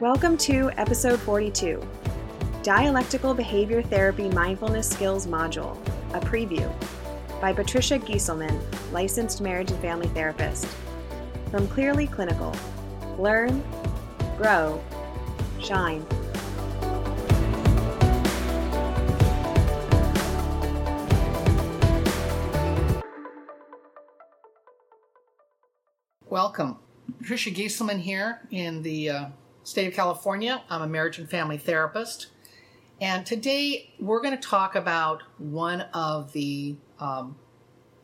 Welcome to episode 42 Dialectical Behavior Therapy Mindfulness Skills Module, a preview by Patricia Gieselman, licensed marriage and family therapist. From Clearly Clinical Learn, Grow, Shine. Welcome. Patricia Gieselman here in the uh, state of California. I'm a marriage and family therapist. And today we're going to talk about one of the um,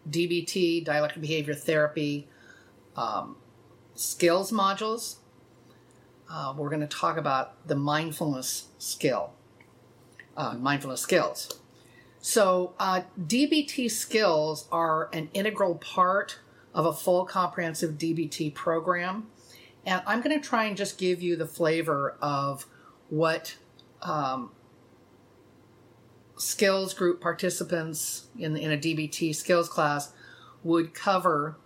DBT, dialectical behavior therapy um, skills modules. Uh, we're going to talk about the mindfulness skill, uh, mindfulness skills. So, uh, DBT skills are an integral part of a full comprehensive DBT program. And I'm going to try and just give you the flavor of what um, skills group participants in, in a DBT skills class would cover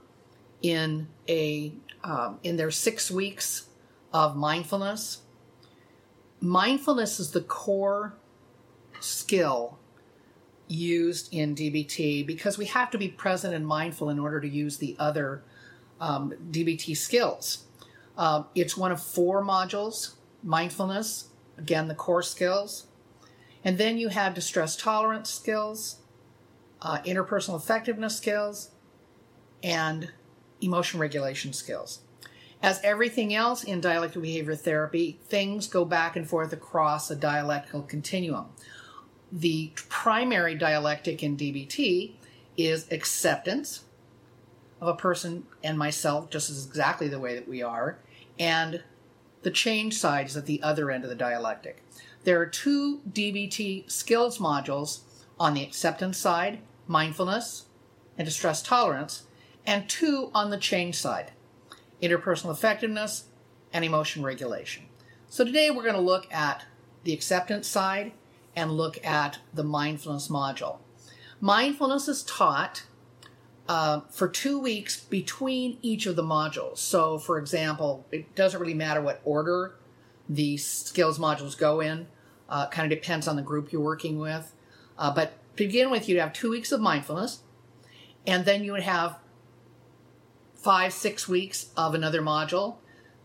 in a um, in their six weeks of mindfulness. Mindfulness is the core skill used in DBT because we have to be present and mindful in order to use the other um, DBT skills. Uh, it's one of four modules mindfulness, again, the core skills. And then you have distress tolerance skills, uh, interpersonal effectiveness skills, and emotion regulation skills. As everything else in dialectical behavior therapy, things go back and forth across a dialectical continuum the primary dialectic in DBT is acceptance of a person and myself just as exactly the way that we are, and the change side is at the other end of the dialectic. There are two DBT skills modules on the acceptance side, mindfulness and distress tolerance, and two on the change side, interpersonal effectiveness and emotion regulation. So today we're going to look at the acceptance side and look at the mindfulness module. Mindfulness is taught uh, for two weeks between each of the modules. So, for example, it doesn't really matter what order the skills modules go in, uh, kind of depends on the group you're working with. Uh, but to begin with, you'd have two weeks of mindfulness, and then you would have five, six weeks of another module,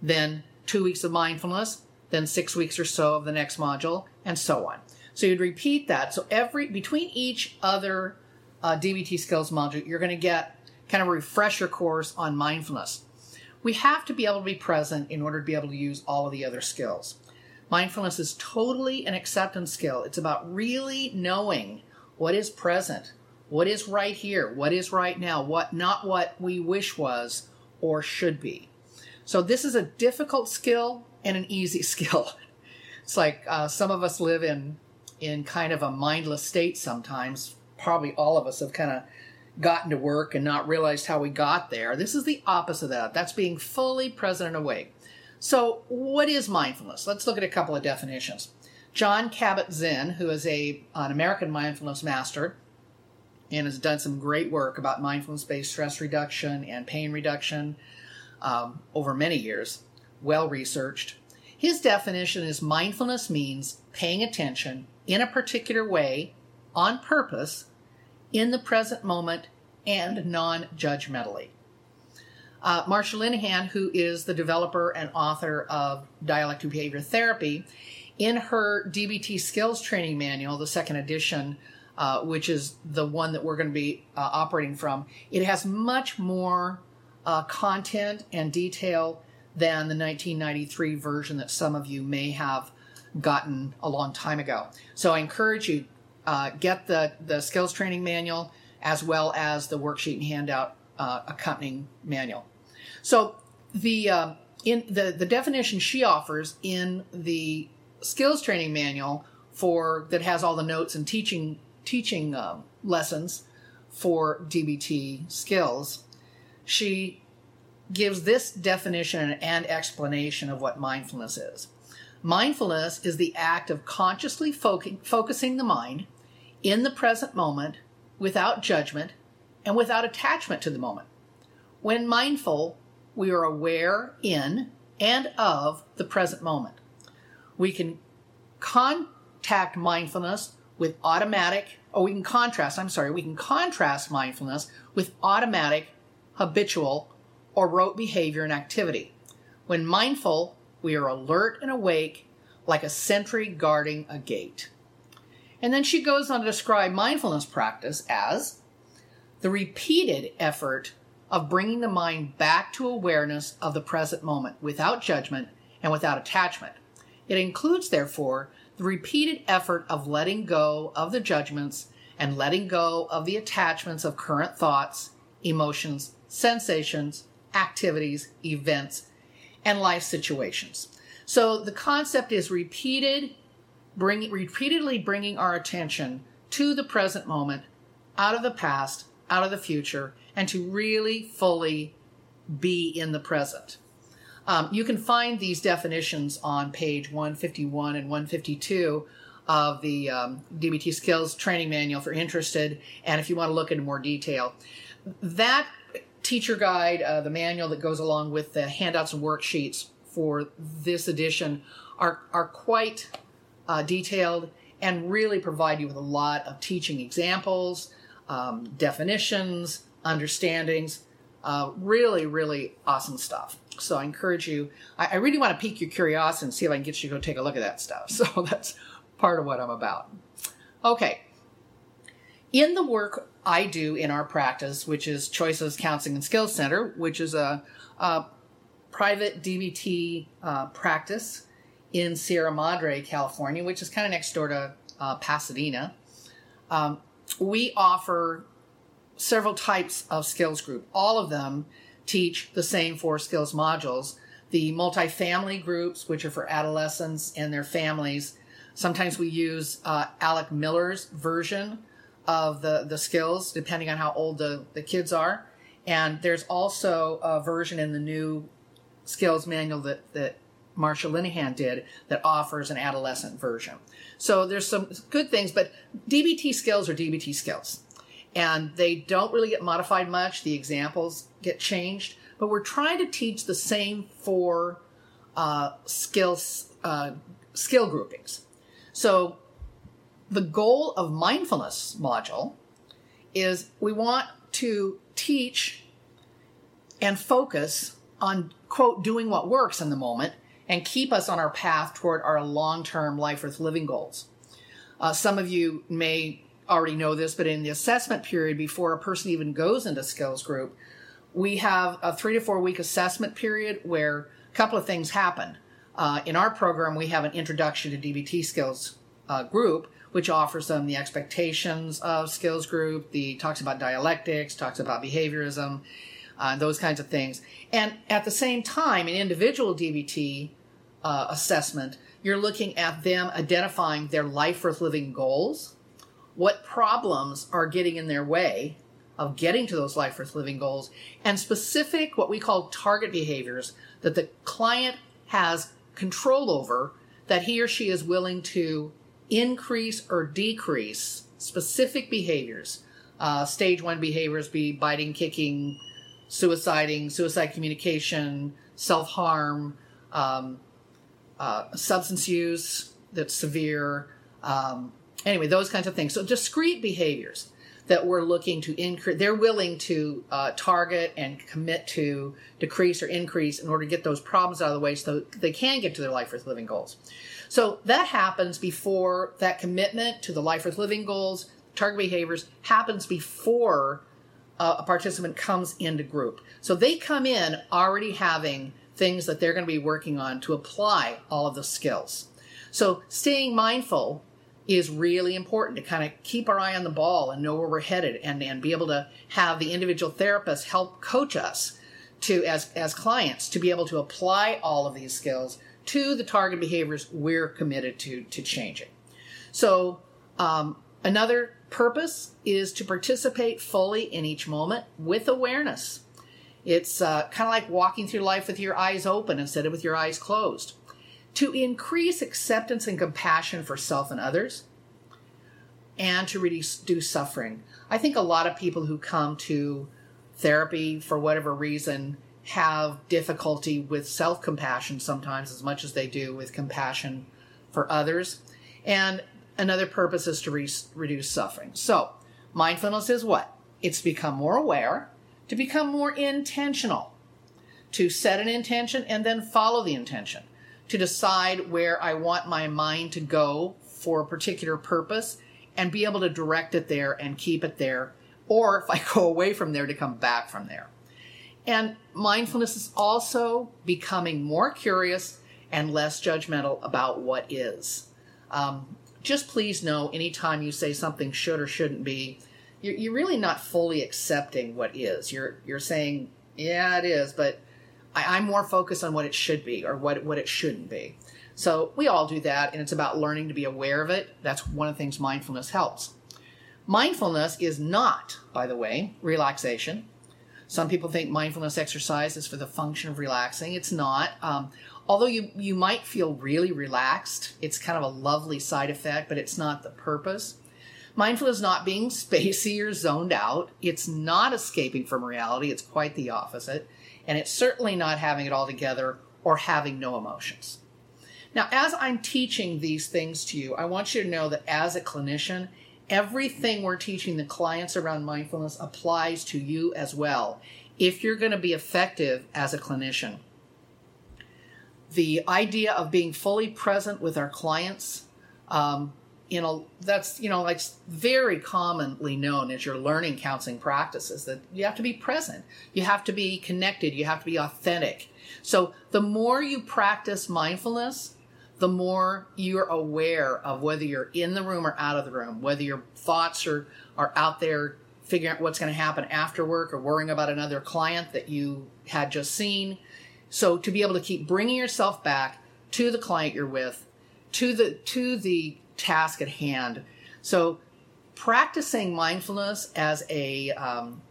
then two weeks of mindfulness, then six weeks or so of the next module, and so on. So you'd repeat that. So every between each other uh, DBT skills module, you're going to get kind of a refresher course on mindfulness. We have to be able to be present in order to be able to use all of the other skills. Mindfulness is totally an acceptance skill. It's about really knowing what is present, what is right here, what is right now, what not what we wish was or should be. So this is a difficult skill and an easy skill. It's like uh, some of us live in in kind of a mindless state sometimes. Probably all of us have kind of gotten to work and not realized how we got there. This is the opposite of that. That's being fully present and awake. So, what is mindfulness? Let's look at a couple of definitions. Jon Kabat-Zinn, who is a an American mindfulness master and has done some great work about mindfulness-based stress reduction and pain reduction um, over many years, well researched. His definition is mindfulness means paying attention in a particular way, on purpose, in the present moment, and non judgmentally. Uh, Marsha Linehan, who is the developer and author of Dialectical Behavior Therapy, in her DBT Skills Training Manual, the second edition, uh, which is the one that we're going to be uh, operating from, it has much more uh, content and detail than the 1993 version that some of you may have gotten a long time ago. So I encourage you uh, get the the skills training manual as well as the worksheet and handout uh, accompanying manual. So the uh, in the the definition she offers in the skills training manual for that has all the notes and teaching teaching um, lessons for DBT skills. She gives this definition and explanation of what mindfulness is. Mindfulness is the act of consciously fo- focusing the mind in the present moment without judgment and without attachment to the moment. When mindful, we are aware in and of the present moment. We can contact mindfulness with automatic, or we can contrast, I'm sorry, we can contrast mindfulness with automatic, habitual, or rote behavior and activity. When mindful, we are alert and awake like a sentry guarding a gate. And then she goes on to describe mindfulness practice as the repeated effort of bringing the mind back to awareness of the present moment without judgment and without attachment. It includes, therefore, the repeated effort of letting go of the judgments and letting go of the attachments of current thoughts, emotions, sensations, activities, events, and life situations. So the concept is repeated, bring, repeatedly bringing our attention to the present moment, out of the past, out of the future, and to really fully be in the present. Um, you can find these definitions on page 151 and 152 of the um, DBT Skills Training Manual you're interested, and if you want to look into more detail. That teacher guide, uh, the manual that goes along with the handouts and worksheets for this edition, are, are quite uh, detailed and really provide you with a lot of teaching examples, um, definitions, understandings. Uh, really, really awesome stuff. So I encourage you. I, I, really want to pique your curiosity and see if I can get you to go take a look at that stuff. So that's part of what I'm about. Okay. In the work I do in our practice, which is Choices Counseling and Skills Center, which is a, a private DBT uh, practice in Sierra Madre, California, which is kind of next door to uh, Pasadena. Um, we offer several types of skills group. All of them teach the same four skills modules. The multifamily groups, which are for adolescents and their families. Sometimes we use uh, Alec Miller's version of the, the skills, depending on how old the, the kids are. And there's also a version in the new skills manual that, that Marsha Linehan did that offers an adolescent version. So there's some good things, but DBT skills are DBT skills and they don't really get modified much. The examples get changed, but we're trying to teach the same four uh, skills uh, skill groupings. So the goal of mindfulness module is we want to teach and focus on quote doing what works in the moment and keep us on our path toward our long-term life worth living goals. Uh, some of you may already know this, but in the assessment period before a person even goes into skills group, we have a three to four week assessment period where a couple of things happen. Uh, in our program, we have an introduction to DBT skills uh, group, which offers them the expectations of skills group, the talks about dialectics, talks about behaviorism, uh, those kinds of things. And at the same time, in individual DBT uh, assessment, you're looking at them identifying their life worth living goals what problems are getting in their way of getting to those life worth living goals and specific what we call target behaviors that the client has control over that he or she is willing to increase or decrease specific behaviors uh, stage one behaviors be biting kicking suiciding suicide communication self-harm um, uh, substance use that's severe um, anyway, those kinds of things. So discrete behaviors that we're looking to increase, they're willing to uh, target and commit to decrease or increase in order to get those problems out of the way so they can get to their life worth living goals. So that happens before that commitment to the life worth living goals, target behaviors happens before uh, a participant comes into group. So they come in already having things that they're going to be working on to apply all of the skills. So staying mindful is really important to kind of keep our eye on the ball and know where we're headed and, and be able to have the individual therapist help coach us to as as clients to be able to apply all of these skills to the target behaviors we're committed to to changing so um, another purpose is to participate fully in each moment with awareness it's uh, kind of like walking through life with your eyes open instead of with your eyes closed to increase acceptance and compassion for self and others, and to reduce suffering. I think a lot of people who come to therapy for whatever reason have difficulty with self compassion sometimes as much as they do with compassion for others. And another purpose is to re- reduce suffering. So, mindfulness is what? It's become more aware, to become more intentional, to set an intention and then follow the intention, to decide where I want my mind to go for a particular purpose and be able to direct it there and keep it there. Or if I go away from there, to come back from there. And mindfulness is also becoming more curious and less judgmental about what is. Um, just please know anytime you say something should or shouldn't be, you're, you're really not fully accepting what is. You're you're saying, yeah, it is, but I, I'm more focused on what it should be or what what it shouldn't be. So we all do that, and it's about learning to be aware of it. That's one of the things mindfulness helps. Mindfulness is not, by the way, relaxation. Some people think mindfulness exercise is for the function of relaxing. It's not. Um, although you, you might feel really relaxed, it's kind of a lovely side effect, but it's not the purpose. Mindfulness is not being spacey or zoned out. It's not escaping from reality. It's quite the opposite. And it's certainly not having it all together or having no emotions. Now, as I'm teaching these things to you, I want you to know that as a clinician, everything we're teaching the clients around mindfulness applies to you as well if you're going to be effective as a clinician. The idea of being fully present with our clients, um, you know, that's, you know, like very commonly known as your learning counseling practices that you have to be present. You have to be connected. You have to be authentic. So the more you practice mindfulness, the more you're aware of whether you're in the room or out of the room, whether your thoughts are, are out there figuring out what's going to happen after work or worrying about another client that you had just seen. So to be able to keep bringing yourself back to the client you're with, to the to the task at hand. So practicing mindfulness as a um,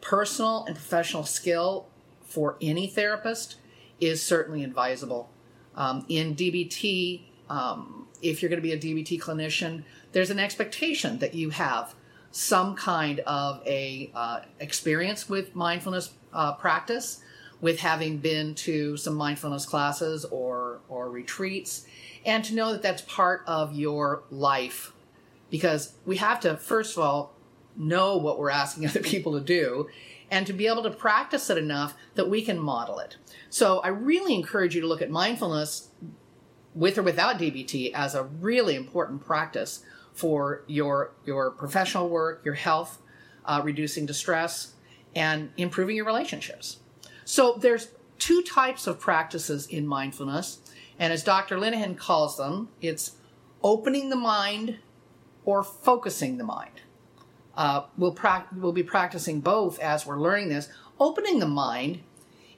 personal and professional skill for any therapist is certainly advisable. Um, in DBT, um, if you're going to be a DBT clinician, there's an expectation that you have some kind of a uh, experience with mindfulness uh, practice, with having been to some mindfulness classes or or retreats, and to know that that's part of your life, because we have to first of all know what we're asking other people to do, and to be able to practice it enough that we can model it. So I really encourage you to look at mindfulness with or without DBT as a really important practice for your your professional work, your health, uh, reducing distress, and improving your relationships. So there's two types of practices in mindfulness, and as Dr. Linehan calls them, it's opening the mind or focusing the mind. Uh, we'll, pra- we'll be practicing both as we're learning this. Opening the mind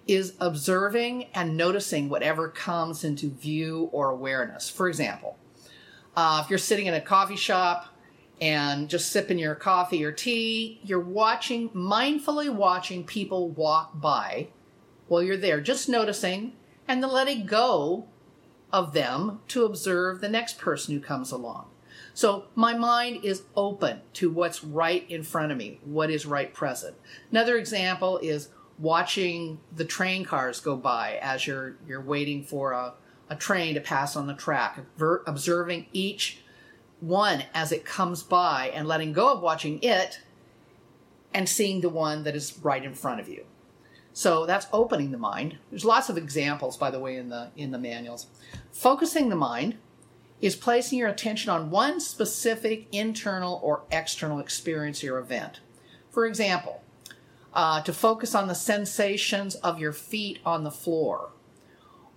is observing and noticing whatever comes into view or awareness. For example, uh, if you're sitting in a coffee shop and just sipping your coffee or tea, you're watching, mindfully watching people walk by while you're there, just noticing and then letting go of them to observe the next person who comes along. So my mind is open to what's right in front of me, what is right present. Another example is watching the train cars go by as you're you're waiting for a, a train to pass on the track, observing each one as it comes by and letting go of watching it and seeing the one that is right in front of you. So that's opening the mind. There's lots of examples by the way in the in the manuals. Focusing the mind is placing your attention on one specific internal or external experience or event. For example, uh, to focus on the sensations of your feet on the floor,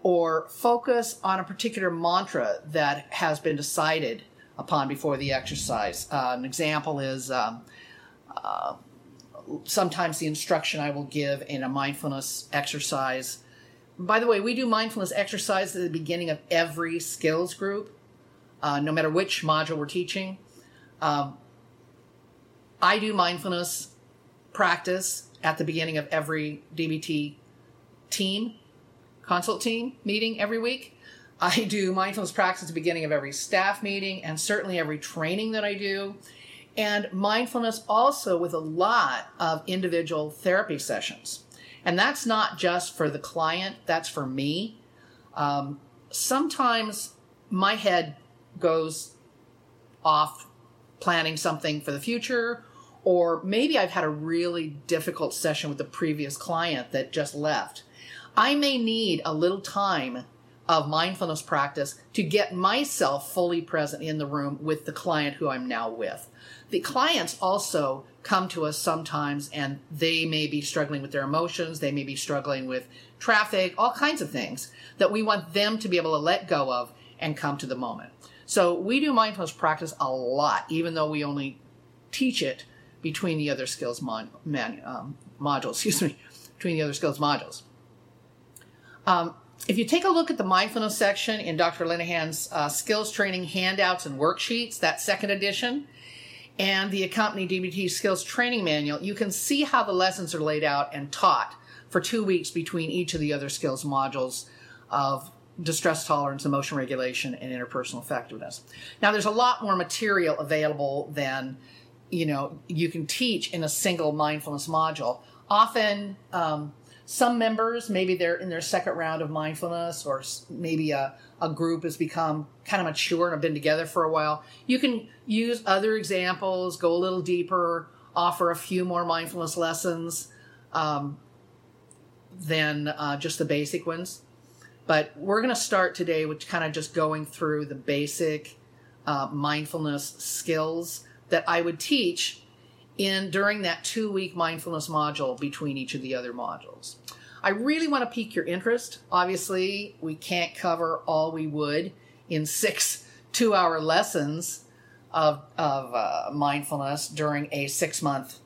or focus on a particular mantra that has been decided upon before the exercise. Uh, an example is um, uh, sometimes the instruction I will give in a mindfulness exercise. By the way, we do mindfulness exercise at the beginning of every skills group, uh, no matter which module we're teaching. Um, I do mindfulness practice at the beginning of every DBT team, consult team meeting every week. I do mindfulness practice at the beginning of every staff meeting and certainly every training that I do. And mindfulness also with a lot of individual therapy sessions. And that's not just for the client, that's for me. Um, sometimes my head goes off planning something for the future, or maybe I've had a really difficult session with the previous client that just left. I may need a little time of mindfulness practice to get myself fully present in the room with the client who I'm now with. The clients also come to us sometimes and they may be struggling with their emotions, they may be struggling with traffic, all kinds of things that we want them to be able to let go of and come to the moment. So we do mindfulness practice a lot, even though we only teach it between the other skills mod, man, um, modules, excuse me, between the other skills modules. Um, if you take a look at the mindfulness section in Dr. Linehan's uh, skills training handouts and worksheets, that second edition, and the accompanying DBT skills training manual, you can see how the lessons are laid out and taught for two weeks between each of the other skills modules of distress tolerance, emotion regulation, and interpersonal effectiveness. Now, there's a lot more material available than you know you can teach in a single mindfulness module. Often, um, some members maybe they're in their second round of mindfulness, or maybe a, a group has become kind of mature and have been together for a while. You can use other examples, go a little deeper, offer a few more mindfulness lessons. Um, than uh, just the basic ones. But we're going to start today with kind of just going through the basic uh, mindfulness skills that I would teach in during that two week mindfulness module between each of the other modules. I really want to pique your interest. Obviously, we can't cover all we would in six two hour lessons of, of uh, mindfulness during a six month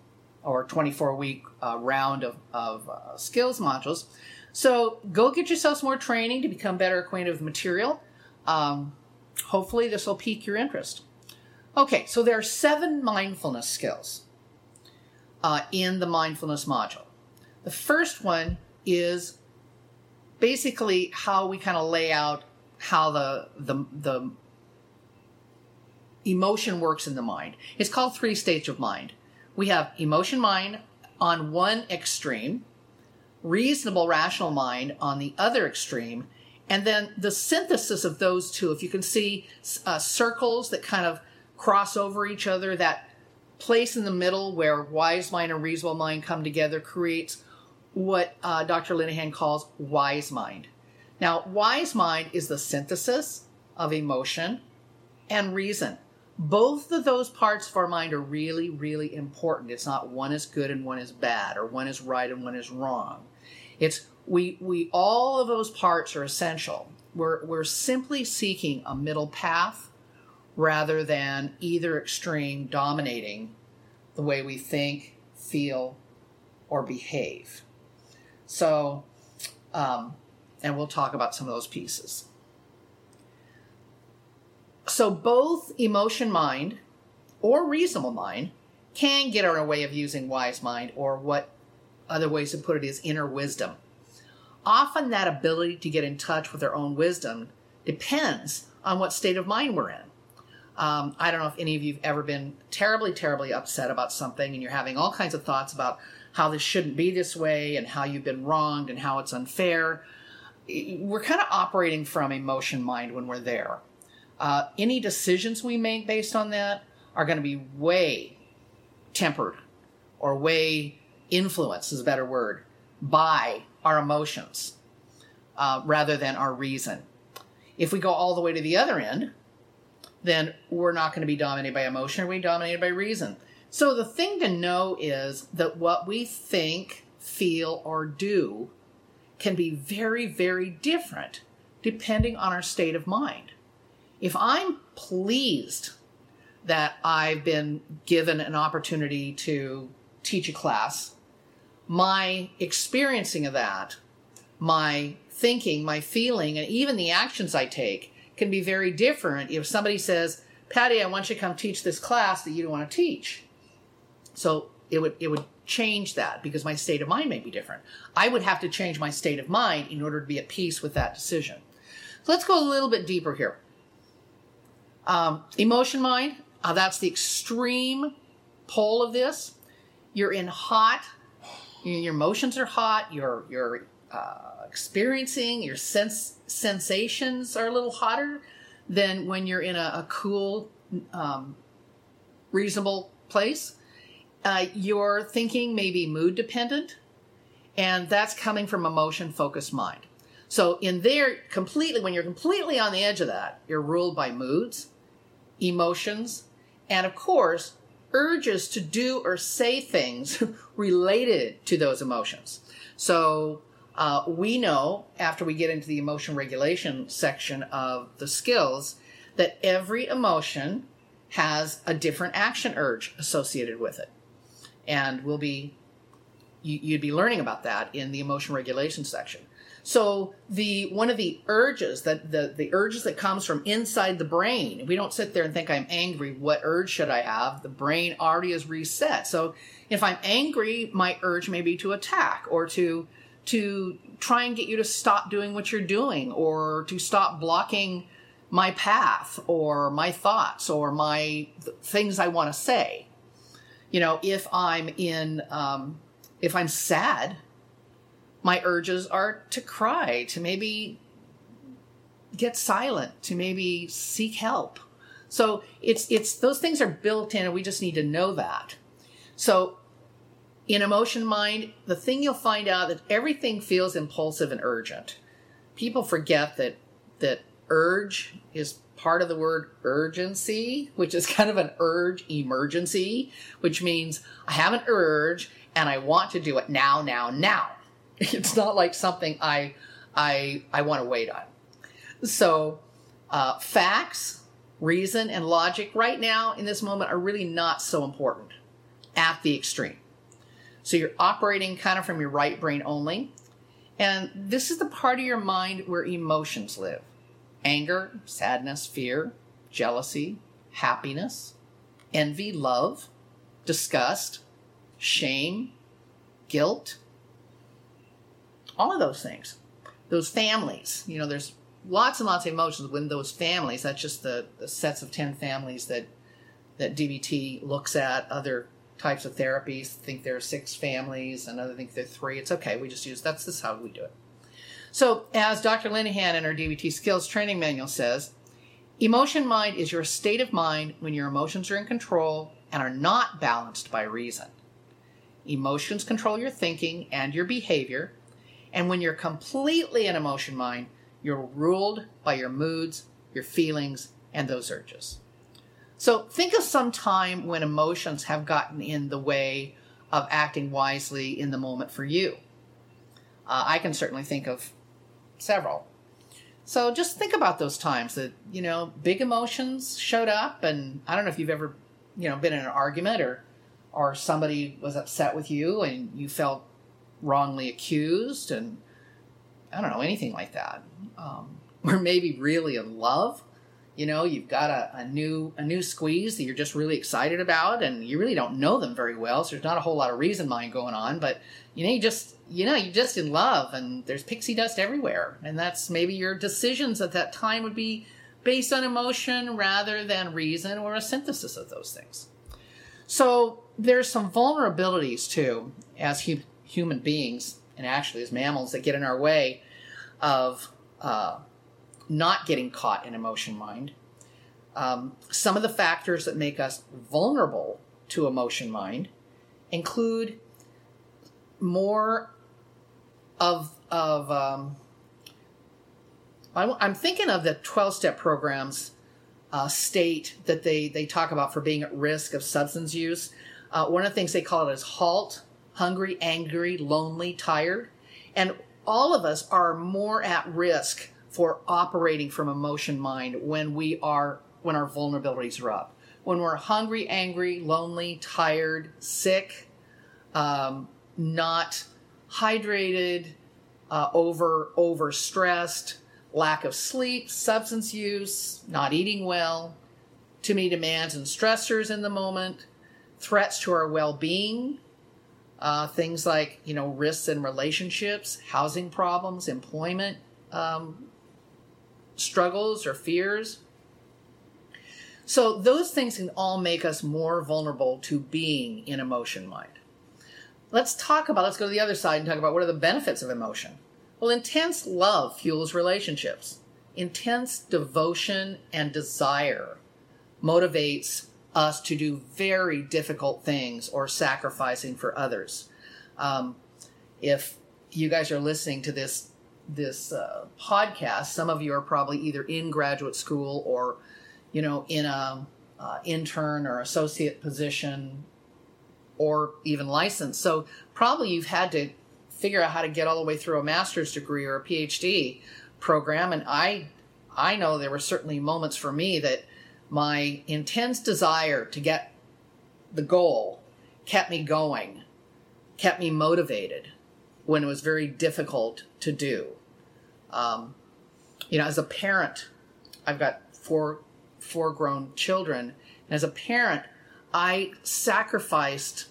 or 24 week uh, round of, of uh, skills modules. So go get yourself some more training to become better acquainted with material. Um, hopefully, this will pique your interest. Okay, so there are seven mindfulness skills uh, in the mindfulness module. The first one is basically how we kind of lay out how the, the, the emotion works in the mind. It's called three states of mind we have emotion mind on one extreme, reasonable rational mind on the other extreme, and then the synthesis of those two. If you can see uh, circles that kind of cross over each other, that place in the middle where wise mind and reasonable mind come together creates what uh, Dr. Linehan calls wise mind. Now, wise mind is the synthesis of emotion and reason both of those parts of our mind are really, really important. It's not one is good and one is bad, or one is right and one is wrong. It's we we all of those parts are essential. We're we're simply seeking a middle path rather than either extreme dominating the way we think, feel, or behave. So, um, and we'll talk about some of those pieces so both emotion mind or reasonable mind can get our way of using wise mind or what other ways to put it is inner wisdom. Often that ability to get in touch with our own wisdom depends on what state of mind we're in. Um, I don't know if any of you have ever been terribly, terribly upset about something and you're having all kinds of thoughts about how this shouldn't be this way and how you've been wronged and how it's unfair. We're kind of operating from emotion mind when we're there. Uh, any decisions we make based on that are going to be way tempered or way influenced, is a better word, by our emotions uh, rather than our reason. If we go all the way to the other end, then we're not going to be dominated by emotion, we're dominated by reason. So the thing to know is that what we think, feel, or do can be very, very different depending on our state of mind if I'm pleased that I've been given an opportunity to teach a class, my experiencing of that, my thinking, my feeling, and even the actions I take can be very different if somebody says, Patty, I want you to come teach this class that you don't want to teach. So it would it would change that because my state of mind may be different. I would have to change my state of mind in order to be at peace with that decision. So let's go a little bit deeper here. Um, emotion mind, uh, that's the extreme pole of this. You're in hot, your emotions are hot, you're, you're uh, experiencing, your sense sensations are a little hotter than when you're in a, a cool, um, reasonable place. Uh, your thinking may be mood dependent, and that's coming from emotion focused mind. So, in there, completely, when you're completely on the edge of that, you're ruled by moods, emotions, and of course, urges to do or say things related to those emotions. So, uh, we know after we get into the emotion regulation section of the skills that every emotion has a different action urge associated with it. And we'll be, you, would be learning about that in the emotion regulation section. So the one of the urges that the, the urges that comes from inside the brain, we don't sit there and think I'm angry. What urge should I have? The brain already is reset. So if I'm angry, my urge may be to attack or to to try and get you to stop doing what you're doing or to stop blocking my path or my thoughts or my th- things I want to say. You know, if I'm in, um, if I'm sad, my urges are to cry, to maybe get silent, to maybe seek help. So it's it's those things are built in, and we just need to know that. So in emotion mind, the thing you'll find out that everything feels impulsive and urgent. People forget that that urge is part of the word urgency, which is kind of an urge emergency, which means I have an urge and I want to do it now, now, now. It's not like something I I I want to wait on. So uh, facts, reason, and logic right now in this moment are really not so important at the extreme. So you're operating kind of from your right brain only. And this is the part of your mind where emotions live anger, sadness, fear, jealousy, happiness, envy, love, disgust, shame, guilt. All of those things. Those families, you know, there's lots and lots of emotions within those families. That's just the, the sets of 10 families that, that DBT looks at. Other types of therapies think there are six families, another think there are three. It's okay. We just use that's just how we do it. So, as Dr. Linehan in our DBT Skills Training Manual says, emotion mind is your state of mind when your emotions are in control and are not balanced by reason. Emotions control your thinking and your behavior, and when you're completely in emotion mind, you're ruled by your moods, your feelings, and those urges. So think of some time when emotions have gotten in the way of acting wisely in the moment for you. Uh, I can certainly think of several. So just think about those times that, you know, big emotions showed up and I don't know if you've ever, you know, been in an argument or or somebody was upset with you and you felt wrongly accused and I don't know, anything like that. Um, or maybe really in love you know you've got a, a new a new squeeze that you're just really excited about and you really don't know them very well so there's not a whole lot of reason mind going on but you know you just you know you're just in love and there's pixie dust everywhere and that's maybe your decisions at that time would be based on emotion rather than reason or a synthesis of those things. So there's some vulnerabilities too as hu- human beings and actually as mammals that get in our way of uh, not getting caught in emotion mind. Um, some of the factors that make us vulnerable to emotion mind include more of of um, I'm thinking of the 12 step programs uh, state that they, they talk about for being at risk of substance use. Uh, one of the things they call it is halt, hungry, angry, lonely, tired. And all of us are more at risk for operating from emotion mind when we are when our vulnerabilities are up. When we're hungry angry lonely tired sick um, not hydrated uh, over over stressed lack of sleep substance use not eating well too many demands and stressors in the moment threats to our well-being uh, things like you know risks in relationships housing problems employment um, struggles or fears. So, those things can all make us more vulnerable to being in emotion mind. Let's talk about, let's go to the other side and talk about what are the benefits of emotion. Well, intense love fuels relationships. intense devotion and desire motivates us to do very difficult things or sacrificing for others. Um, if you guys are listening to this this uh, podcast, some of you are probably either in graduate school or, you know, in a uh, intern or associate position, or even licensed. So probably you've had to figure out how to get all the way through a master's degree or a PhD program. And I, I know there were certainly moments for me that my intense desire to get the goal kept me going, kept me motivated when it was very difficult to do. Um, you know, as a parent, I've got four four grown children. And As a parent, I sacrificed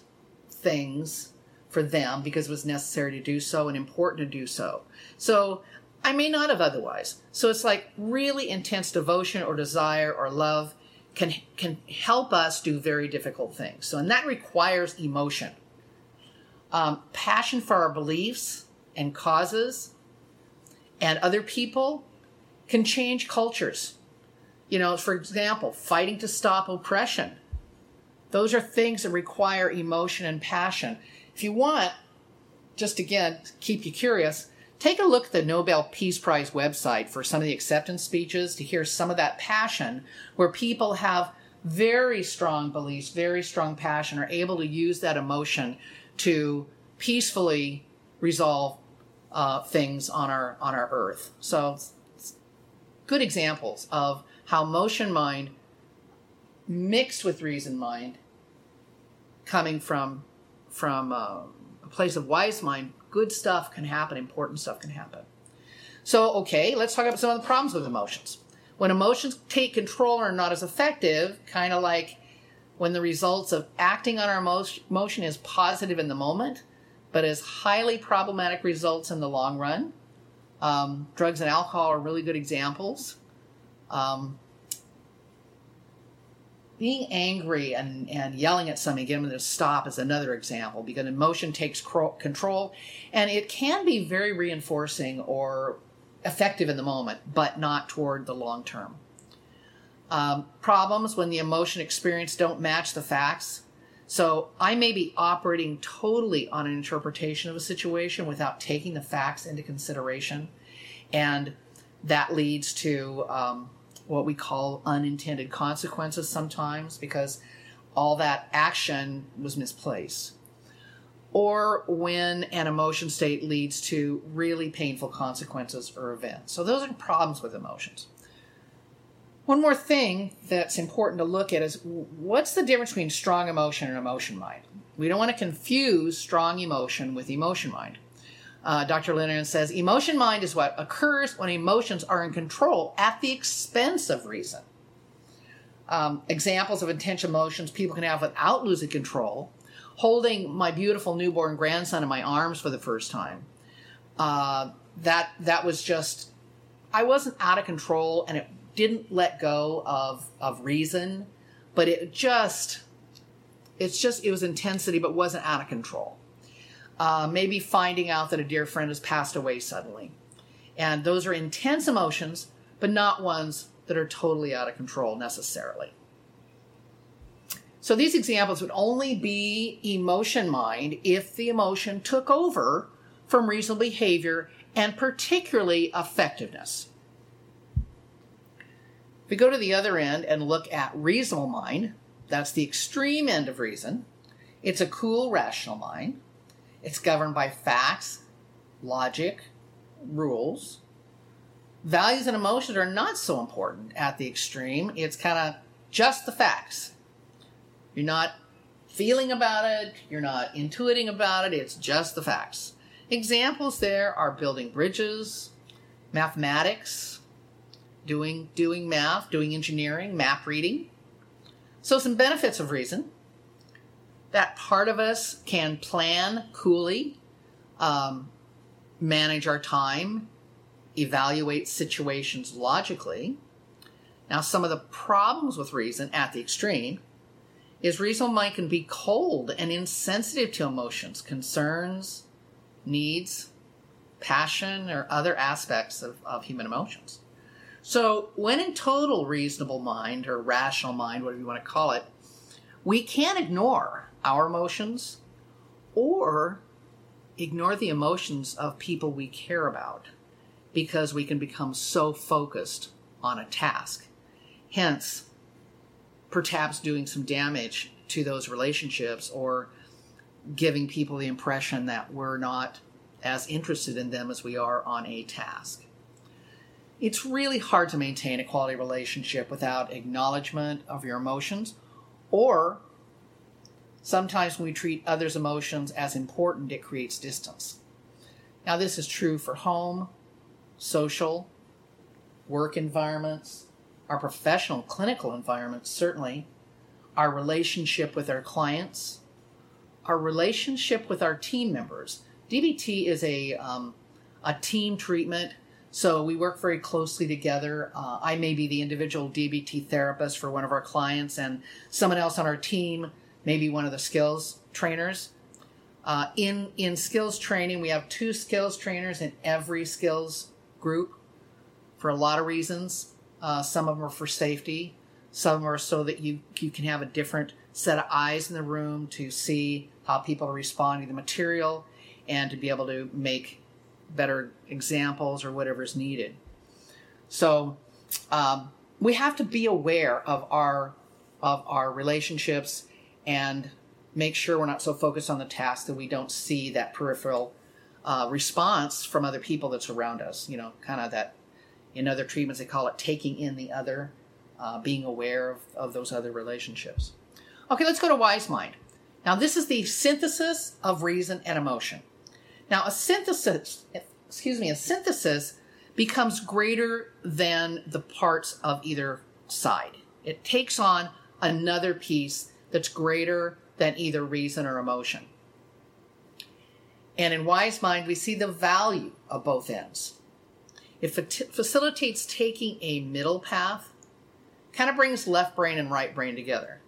things for them because it was necessary to do so and important to do so. So I may not have otherwise. So it's like really intense devotion or desire or love can can help us do very difficult things. So and that requires emotion, um, passion for our beliefs and causes, and other people can change cultures. You know, for example, fighting to stop oppression. Those are things that require emotion and passion. If you want, just again, keep you curious, take a look at the Nobel Peace Prize website for some of the acceptance speeches to hear some of that passion where people have very strong beliefs, very strong passion, are able to use that emotion to peacefully resolve uh, things on our on our earth. So, good examples of how motion mind mixed with reason mind coming from from uh, a place of wise mind good stuff can happen important stuff can happen so okay let's talk about some of the problems with emotions when emotions take control and are not as effective kind of like when the results of acting on our motion is positive in the moment but has highly problematic results in the long run um, drugs and alcohol are really good examples um, being angry and, and yelling at somebody, getting them to stop is another example because emotion takes control and it can be very reinforcing or effective in the moment, but not toward the long term. Um, problems when the emotion experience don't match the facts. So I may be operating totally on an interpretation of a situation without taking the facts into consideration. And that leads to um, what we call unintended consequences sometimes because all that action was misplaced. Or when an emotion state leads to really painful consequences or events. So, those are problems with emotions. One more thing that's important to look at is what's the difference between strong emotion and emotion mind? We don't want to confuse strong emotion with emotion mind. Uh, Dr. Linehan says emotion mind is what occurs when emotions are in control at the expense of reason. Um, examples of intense emotions people can have without losing control holding my beautiful newborn grandson in my arms for the first time. Uh, that that was just I wasn't out of control and it didn't let go of of reason, but it just it's just it was intensity but wasn't out of control uh, maybe finding out that a dear friend has passed away suddenly. And those are intense emotions, but not ones that are totally out of control necessarily. So these examples would only be emotion mind if the emotion took over from reasonable behavior and particularly effectiveness. If we go to the other end and look at reasonable mind, that's the extreme end of reason. It's a cool, rational mind. It's governed by facts, logic, rules. Values and emotions are not so important at the extreme. It's kind of just the facts. You're not feeling about it, you're not intuiting about it, it's just the facts. Examples there are building bridges, mathematics, doing doing math, doing engineering, map reading. So some benefits of reason that part of us can plan coolly, um, manage our time, evaluate situations logically. Now, some of the problems with reason at the extreme is reason mind can be cold and insensitive to emotions, concerns, needs, passion, or other aspects of, of human emotions. So, when in total reasonable mind or rational mind, whatever you want to call it, we can ignore our emotions or ignore the emotions of people we care about because we can become so focused on a task. Hence, perhaps doing some damage to those relationships or giving people the impression that we're not as interested in them as we are on a task. It's really hard to maintain a quality relationship without acknowledgement of your emotions, or sometimes when we treat others' emotions as important, it creates distance. Now, this is true for home, social, work environments, our professional clinical environments, certainly, our relationship with our clients, our relationship with our team members. DBT is a, um, a team treatment, so we work very closely together. Uh, I may be the individual DBT therapist for one of our clients, and someone else on our team may be one of the skills trainers. Uh, in in skills training, we have two skills trainers in every skills group for a lot of reasons. Uh, some of them are for safety. Some are so that you you can have a different set of eyes in the room to see how people are responding to the material and to be able to make better examples or whatever is needed. So um, we have to be aware of our of our relationships and make sure we're not so focused on the task that we don't see that peripheral uh, response from other people that's around us. You know, kind of that in other treatments they call it taking in the other, uh, being aware of, of those other relationships. Okay, let's go to wise mind. Now, this is the synthesis of reason and emotion. Now, a synthesis, excuse me, a synthesis becomes greater than the parts of either side. It takes on another piece that's greater than either reason or emotion. And in Wise Mind, we see the value of both ends. It facilitates taking a middle path, kind of brings left brain and right brain together.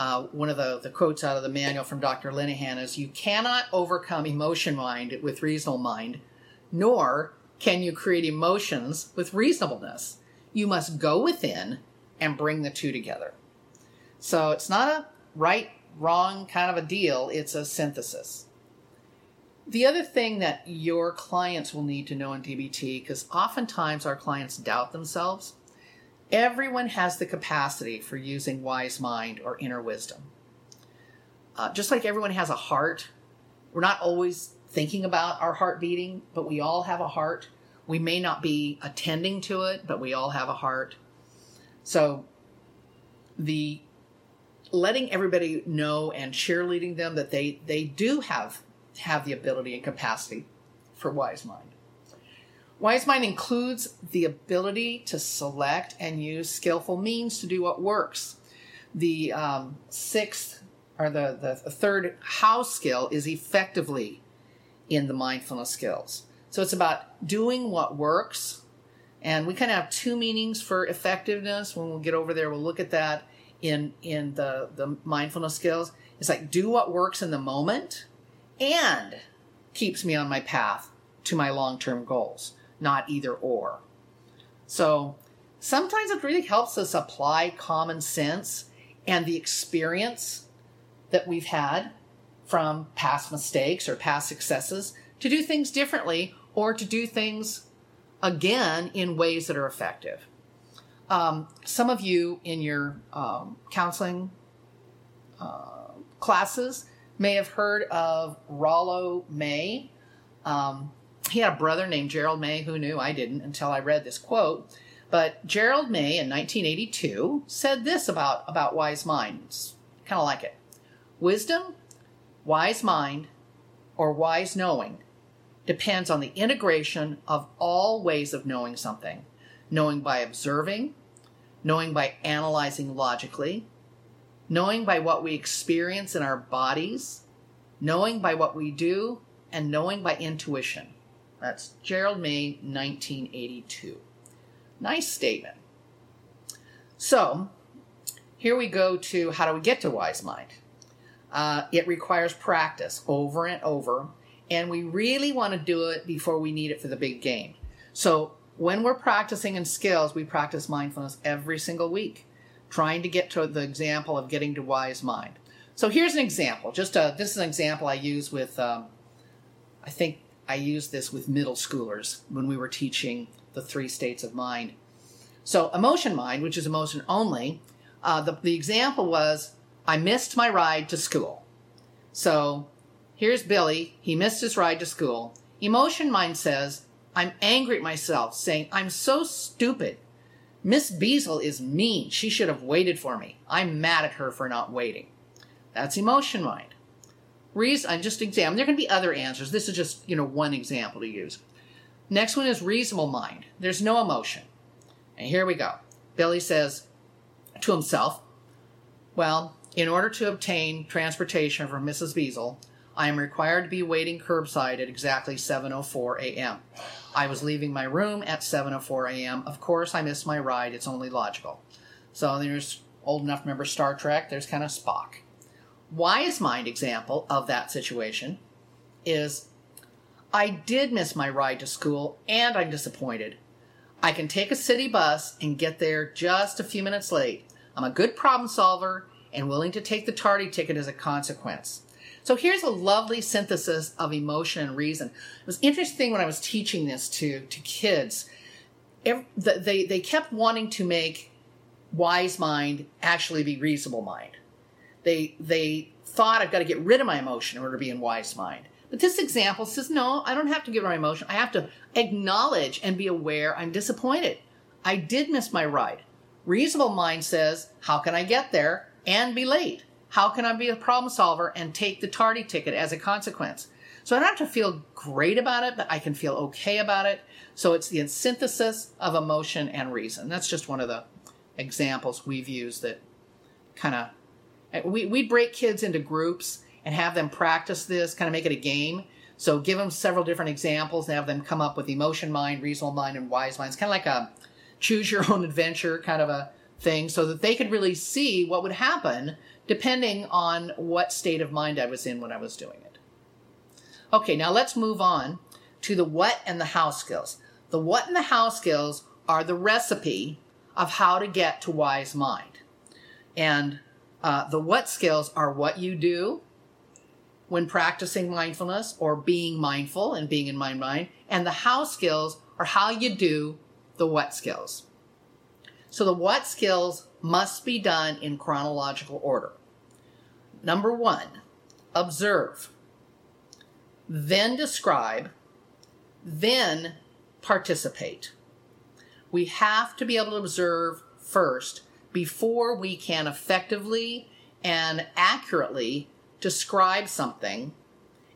Uh, one of the, the quotes out of the manual from Dr. Linehan is You cannot overcome emotion mind with reasonable mind, nor can you create emotions with reasonableness. You must go within and bring the two together. So it's not a right, wrong kind of a deal, it's a synthesis. The other thing that your clients will need to know in DBT, because oftentimes our clients doubt themselves, everyone has the capacity for using wise mind or inner wisdom. Uh, just like everyone has a heart, we're not always thinking about our heart beating, but we all have a heart. We may not be attending to it, but we all have a heart. So the letting everybody know and cheerleading them that they they do have have the ability and capacity for wise mind. Wise mind includes the ability to select and use skillful means to do what works. The um, sixth or the, the third how skill is effectively in the mindfulness skills. So it's about doing what works. And we kind of have two meanings for effectiveness. When we get over there, we'll look at that in in the the mindfulness skills it's like do what works in the moment and keeps me on my path to my long-term goals not either or so sometimes it really helps us apply common sense and the experience that we've had from past mistakes or past successes to do things differently or to do things again in ways that are effective um, some of you in your um, counseling uh, classes may have heard of Rollo May. Um, he had a brother named Gerald May. Who knew? I didn't until I read this quote. But Gerald May in 1982 said this about, about wise minds. Kind of like it. Wisdom, wise mind, or wise knowing depends on the integration of all ways of knowing something knowing by observing, knowing by analyzing logically, knowing by what we experience in our bodies, knowing by what we do, and knowing by intuition. That's Gerald May, 1982. Nice statement. So, here we go to how do we get to wise mind? Uh, it requires practice over and over, and we really want to do it before we need it for the big game. So, when we're practicing in skills, we practice mindfulness every single week, trying to get to the example of getting to wise mind. So here's an example. Just a, this is an example I use with, um, I think I used this with middle schoolers when we were teaching the three states of mind. So emotion mind, which is emotion only, uh, the, the example was I missed my ride to school. So here's Billy. He missed his ride to school. Emotion mind says, I'm angry at myself, saying, I'm so stupid. Miss Beazle is mean. She should have waited for me. I'm mad at her for not waiting. That's emotion mind. Reason, just examine. There can be other answers. This is just, you know, one example to use. Next one is reasonable mind. There's no emotion. And here we go. Billy says to himself, Well, in order to obtain transportation from Mrs. Beazle, I am required to be waiting curbside at exactly 7:04 a.m. I was leaving my room at 7:04 a.m. Of course, I missed my ride. It's only logical. So there's old enough remember Star Trek. There's kind of Spock. Wise mind example of that situation is I did miss my ride to school and I'm disappointed. I can take a city bus and get there just a few minutes late. I'm a good problem solver and willing to take the tardy ticket as a consequence. So here's a lovely synthesis of emotion and reason. It was interesting when I was teaching this to, to kids. They, they kept wanting to make wise mind actually be reasonable mind. They, they thought I've got to get rid of my emotion in order to be in wise mind. But this example says, no, I don't have to get rid of my emotion. I have to acknowledge and be aware I'm disappointed. I did miss my ride. Reasonable mind says, how can I get there and be late? How can I be a problem solver and take the tardy ticket as a consequence? So I don't have to feel great about it, but I can feel okay about it. So it's the synthesis of emotion and reason. That's just one of the examples we've used that kind of we, we break kids into groups and have them practice this, kind of make it a game. So give them several different examples and have them come up with emotion mind, reasonable mind, and wise mind. It's kind of like a choose your own adventure kind of a thing so that they could really see what would happen depending on what state of mind I was in when I was doing it. Okay, now let's move on to the what and the how skills. The what and the how skills are the recipe of how to get to wise mind. And uh, the what skills are what you do when practicing mindfulness or being mindful and being in my mind. And the how skills are how you do the what skills. So the what skills must be done in chronological order. Number one, observe, then describe, then participate. We have to be able to observe first before we can effectively and accurately describe something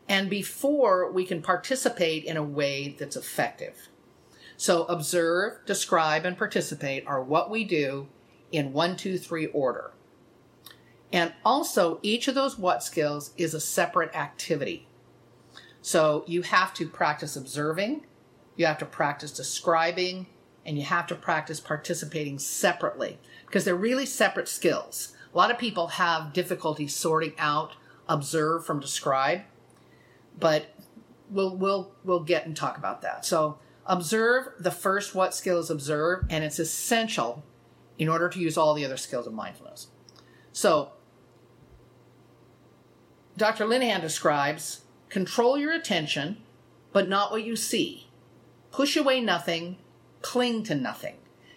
and before we can participate in a way that's effective. So, observe, describe, and participate are what we do in one, two, three order. And also, each of those what skills is a separate activity. So you have to practice observing, you have to practice describing, and you have to practice participating separately because they're really separate skills. A lot of people have difficulty sorting out observe from describe, but we'll we'll we'll get and talk about that. So observe the first what skill is observe, and it's essential in order to use all the other skills of mindfulness. So Dr. Linehan describes control your attention, but not what you see. Push away nothing, cling to nothing.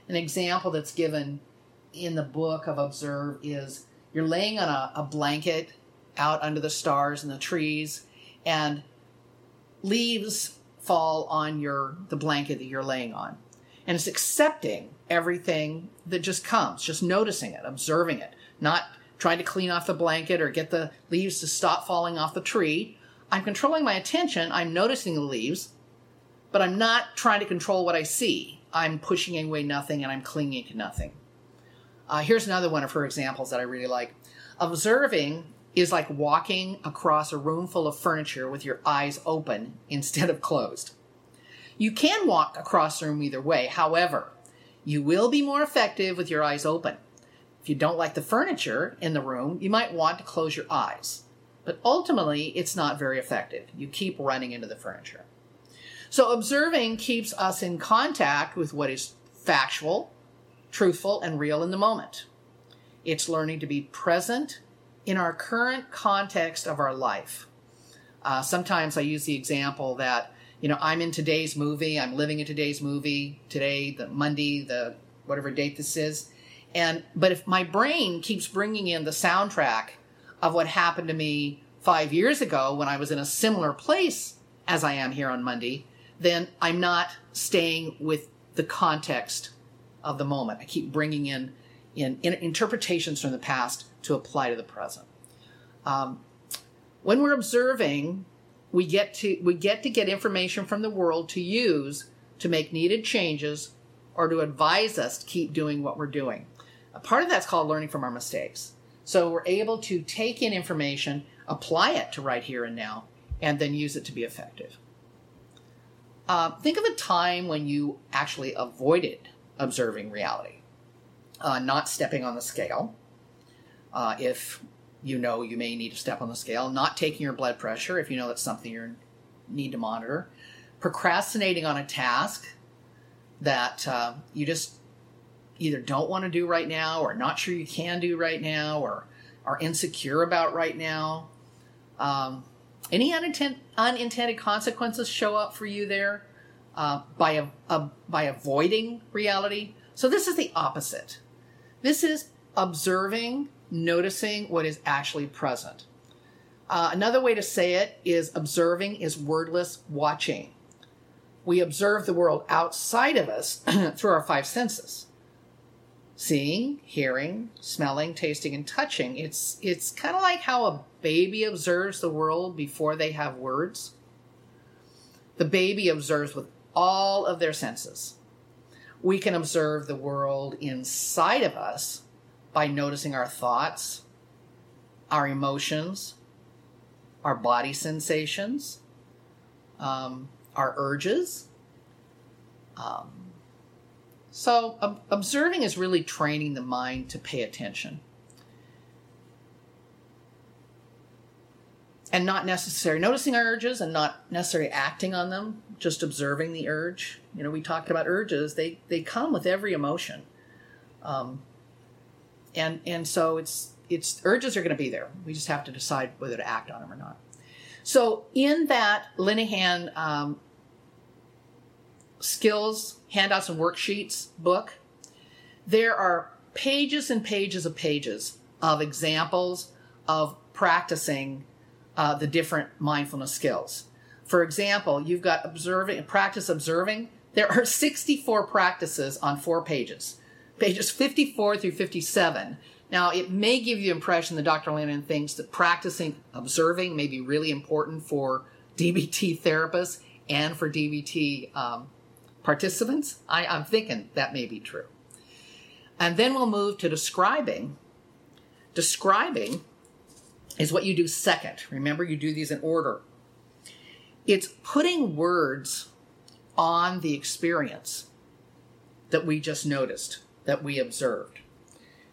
An example that's given in the book of Observe is you're laying on a, a blanket out under the stars and the trees, and leaves fall on your the blanket that you're laying on. And it's accepting everything that just comes, just noticing it, observing it, not trying to clean off the blanket or get the leaves to stop falling off the tree. I'm controlling my attention. I'm noticing the leaves, but I'm not trying to control what I see. I'm pushing away nothing and I'm clinging to nothing. Uh, here's another one of her examples that I really like. Observing is like walking across a room full of furniture with your eyes open instead of closed. You can walk across the room either way. However, you will be more effective with your eyes open. If you don't like the furniture in the room, you might want to close your eyes. But ultimately, it's not very effective. You keep running into the furniture. So observing keeps us in contact with what is factual, truthful, and real in the moment. It's learning to be present in our current context of our life. Uh, sometimes I use the example that, you know, I'm in today's movie, I'm living in today's movie, today, the Monday, the whatever date this is. And, but if my brain keeps bringing in the soundtrack of what happened to me five years ago when I was in a similar place as I am here on Monday, then I'm not staying with the context of the moment. I keep bringing in, in, in interpretations from the past to apply to the present. Um, when we're observing, we get to we get to get information from the world to use to make needed changes or to advise us to keep doing what we're doing. A part of that's called learning from our mistakes. So we're able to take in information, apply it to right here and now, and then use it to be effective. Uh, think of a time when you actually avoided observing reality, uh, not stepping on the scale. Uh, if you know you may need to step on the scale, not taking your blood pressure if you know that's something you need to monitor, procrastinating on a task that uh, you just either don't want to do right now or not sure you can do right now or are insecure about right now. Um, any unintended, unintended consequences show up for you there uh, by, a, a, by avoiding reality. So this is the opposite. This is observing, noticing what is actually present. Uh, another way to say it is observing is wordless watching. We observe the world outside of us through our five senses seeing, hearing, smelling, tasting, and touching. It's it's kind of like how a baby observes the world before they have words. The baby observes with all of their senses. We can observe the world inside of us by noticing our thoughts, our emotions, our body sensations, um, our urges. Um, so, um, observing is really training the mind to pay attention. And not necessarily noticing our urges and not necessarily acting on them, just observing the urge. You know, we talked about urges, they, they come with every emotion. Um, and, and so it's, it's urges are going to be there. We just have to decide whether to act on them or not. So, in that Linehan um, skills, handouts, and worksheets book, there are pages and pages of pages of examples of practicing uh, the different mindfulness skills. For example, you've got observing, practice observing. There are 64 practices on four pages, pages 54 through 57. Now, it may give you the impression that Dr. Linehan thinks that practicing observing may be really important for DBT therapists and for DBT um, participants, I, I'm thinking that may be true. And then we'll move to describing. Describing is what you do second. Remember, you do these in order. It's putting words on the experience that we just noticed, that we observed.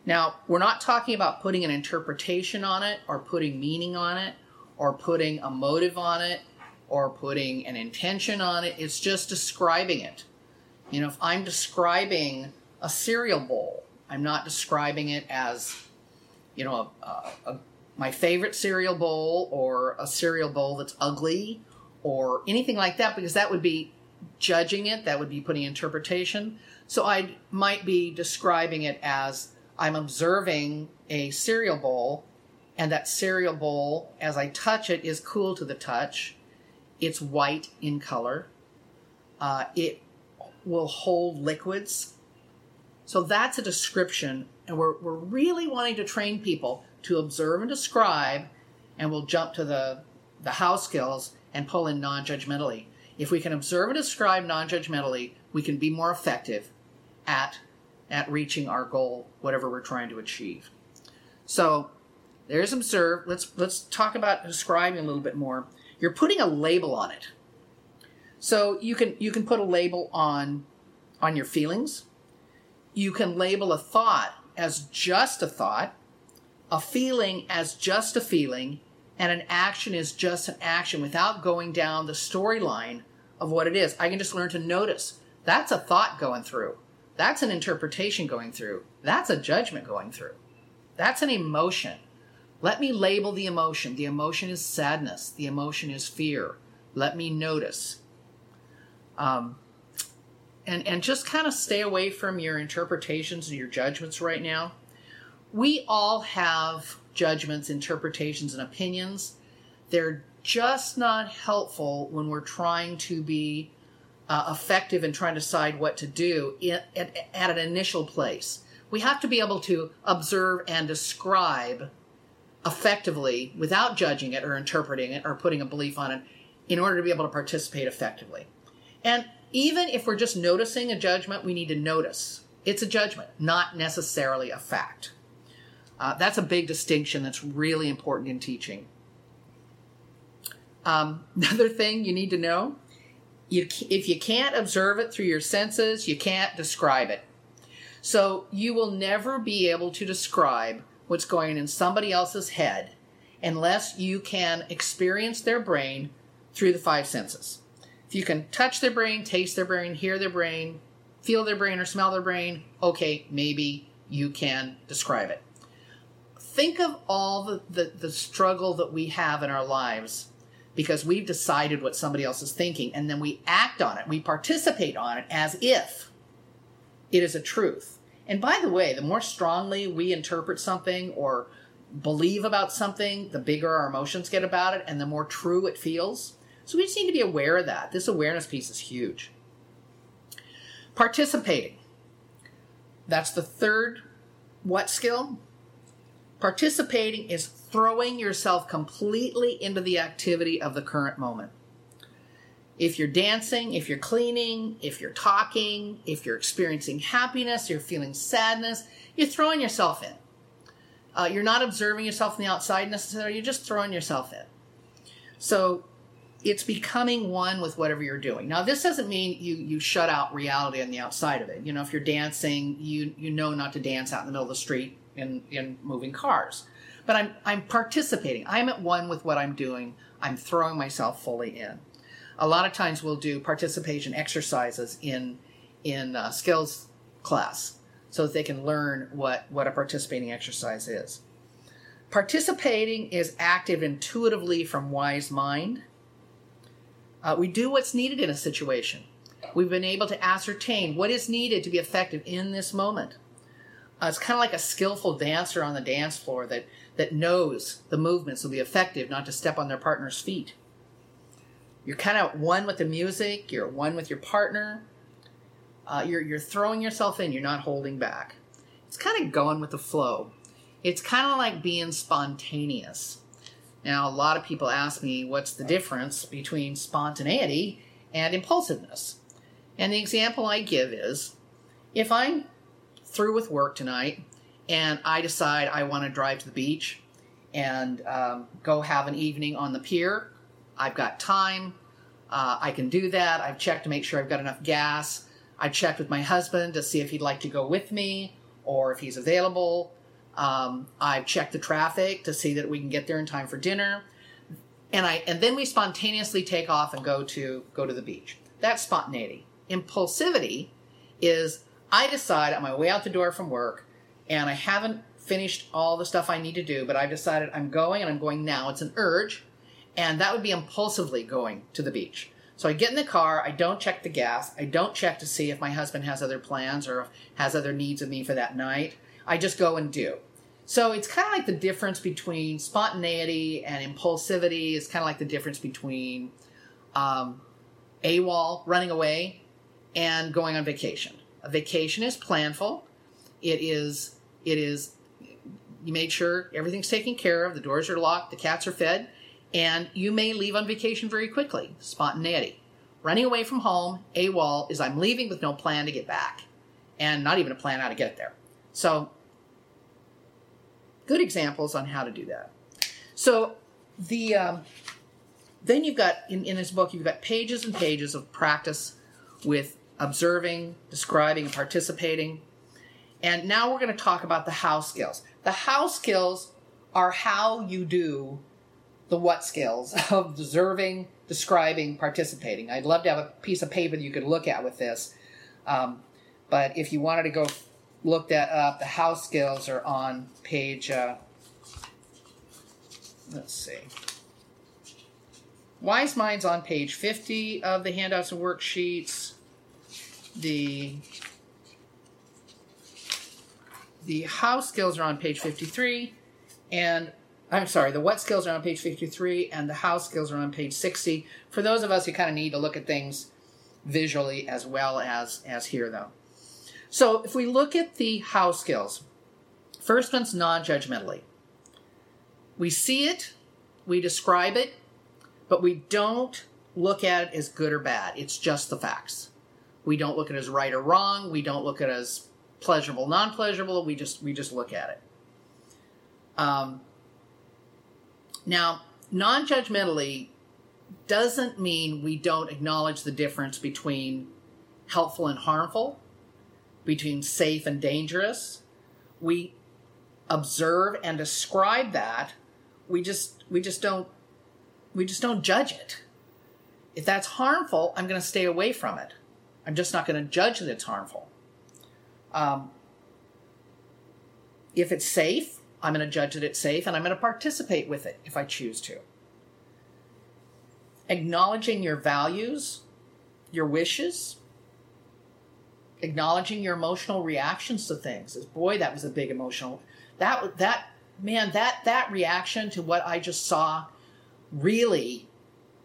Now, we're not talking about putting an interpretation on it or putting meaning on it or putting a motive on it or putting an intention on it. It's just describing it. You know, if I'm describing a cereal bowl, I'm not describing it as, you know, a, a, a, my favorite cereal bowl or a cereal bowl that's ugly or anything like that, because that would be judging it, that would be putting interpretation. So I might be describing it as I'm observing a cereal bowl, and that cereal bowl, as I touch it, is cool to the touch it's white in color. Uh, it will hold liquids. So that's a description, and we're, we're really wanting to train people to observe and describe, and we'll jump to the, the how skills and pull in non judgmentally. If we can observe and describe non judgmentally, we can be more effective at, at reaching our goal, whatever we're trying to achieve. So there's observe. Let's, let's talk about describing a little bit more you're putting a label on it. So you can you can put a label on on your feelings. You can label a thought as just a thought, a feeling as just a feeling, and an action is just an action without going down the storyline of what it is. I can just learn to notice. That's a thought going through. That's an interpretation going through. That's a judgment going through. That's an emotion. Let me label the emotion. The emotion is sadness. The emotion is fear. Let me notice. Um, and, and just kind of stay away from your interpretations and your judgments right now. We all have judgments, interpretations, and opinions. They're just not helpful when we're trying to be uh, effective in trying to decide what to do in, at, at an initial place. We have to be able to observe and describe effectively without judging it or interpreting it or putting a belief on it in order to be able to participate effectively. And even if we're just noticing a judgment, we need to notice it's a judgment, not necessarily a fact. Uh, that's a big distinction that's really important in teaching. Um, another thing you need to know you, if you can't observe it through your senses, you can't describe it. So you will never be able to describe what's going in somebody else's head unless you can experience their brain through the five senses. If you can touch their brain, taste their brain, hear their brain, feel their brain, or smell their brain, okay, maybe you can describe it. Think of all the, the, the struggle that we have in our lives because we've decided what somebody else is thinking and then we act on it. We participate on it as if it is a truth. And by the way, the more strongly we interpret something or believe about something, the bigger our emotions get about it and the more true it feels. So we just need to be aware of that. This awareness piece is huge. Participating. That's the third what skill? Participating is throwing yourself completely into the activity of the current moment. If you're dancing, if you're cleaning, if you're talking, if you're experiencing happiness, you're feeling sadness, you're throwing yourself in. Uh, you're not observing yourself from the outside necessarily, you're just throwing yourself in. So it's becoming one with whatever you're doing. Now, this doesn't mean you, you shut out reality on the outside of it. You know, if you're dancing, you, you know not to dance out in the middle of the street in, in moving cars but I'm I'm participating. I'm at one with what I'm doing. I'm throwing myself fully in. A lot of times we'll do participation exercises in in uh, skills class so that they can learn what what a participating exercise is. Participating is active intuitively from wise mind. Uh, we do what's needed in a situation. We've been able to ascertain what is needed to be effective in this moment. Uh, it's kind of like a skillful dancer on the dance floor that that knows the movements will be effective, not to step on their partner's feet. You're kind of one with the music, you're one with your partner. Uh, you're, you're throwing yourself in, you're not holding back. It's kind of going with the flow. It's kind of like being spontaneous. Now, a lot of people ask me what's the difference between spontaneity and impulsiveness. And the example I give is if I'm through with work tonight and I decide I want to drive to the beach and um, go have an evening on the pier. I've got time. Uh, I can do that. I've checked to make sure I've got enough gas. I checked with my husband to see if he'd like to go with me or if he's available. Um, I've checked the traffic to see that we can get there in time for dinner. And I and then we spontaneously take off and go to go to the beach. That's spontaneity. Impulsivity is I decide on my way out the door from work and I haven't finished all the stuff I need to do, but I've decided I'm going and I'm going now. It's an urge, and that would be impulsively going to the beach. So I get in the car, I don't check the gas, I don't check to see if my husband has other plans or has other needs of me for that night. I just go and do. So it's kind of like the difference between spontaneity and impulsivity is kind of like the difference between um, AWOL, running away, and going on vacation. A vacation is planful. It is it is you made sure everything's taken care of, the doors are locked, the cats are fed, and you may leave on vacation very quickly. Spontaneity. Running away from home, AWOL, is I'm leaving with no plan to get back, and not even a plan how to get there. So, good examples on how to do that. So, the um, then you've got in, in this book you've got pages and pages of practice with observing, describing, and participating and now we're going to talk about the how skills. The how skills are how you do the what skills of observing, describing, participating. I'd love to have a piece of paper that you could look at with this. Um, but if you wanted to go look that up, the how skills are on page, uh, let's see. Wise Minds on page 50 of the handouts and worksheets. The the how skills are on page 53 and I'm sorry, the what skills are on page 53 and the how skills are on page 60. For those of us who kind of need to look at things visually as well as as hear though. So if we look at the how skills, first one's non-judgmentally. We see it, we describe it, but we don't look at it as good or bad. It's just the facts. We don't look at it as right or wrong. We don't look at it as pleasurable, non-pleasurable. We just we just look at it. Um, now, non-judgmentally doesn't mean we don't acknowledge the difference between helpful and harmful, between safe and dangerous. We observe and describe that. We just we just don't we just don't judge it. If that's harmful, I'm going to stay away from it. I'm just not going to judge that it's harmful. Um, if it's safe, I'm going to judge that it's safe and I'm going to participate with it if I choose to. Acknowledging your values, your wishes, acknowledging your emotional reactions to things. Is boy, that was a big emotional. That that man, that that reaction to what I just saw really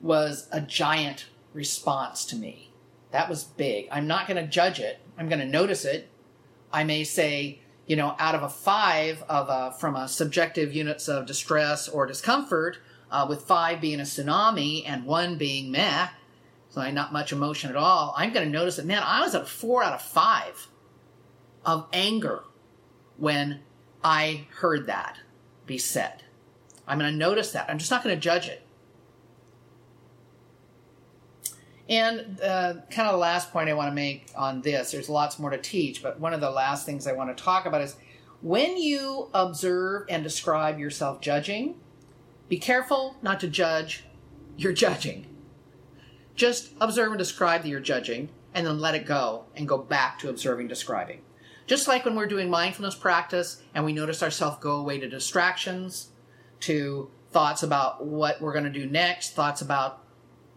was a giant response to me. That was big. I'm not going to judge it. I'm going to notice it. I may say, you know, out of a five of a, from a subjective units of distress or discomfort, uh, with five being a tsunami and one being meh, so not much emotion at all, I'm going to notice that, man, I was at four out of five of anger when I heard that be said. I'm going to notice that. I'm just not going to judge it. And uh, kind of the last point I want to make on this, there's lots more to teach, but one of the last things I want to talk about is when you observe and describe yourself judging, be careful not to judge your judging. Just observe and describe that you're judging, and then let it go and go back to observing, describing. Just like when we're doing mindfulness practice and we notice ourselves go away to distractions, to thoughts about what we're going to do next, thoughts about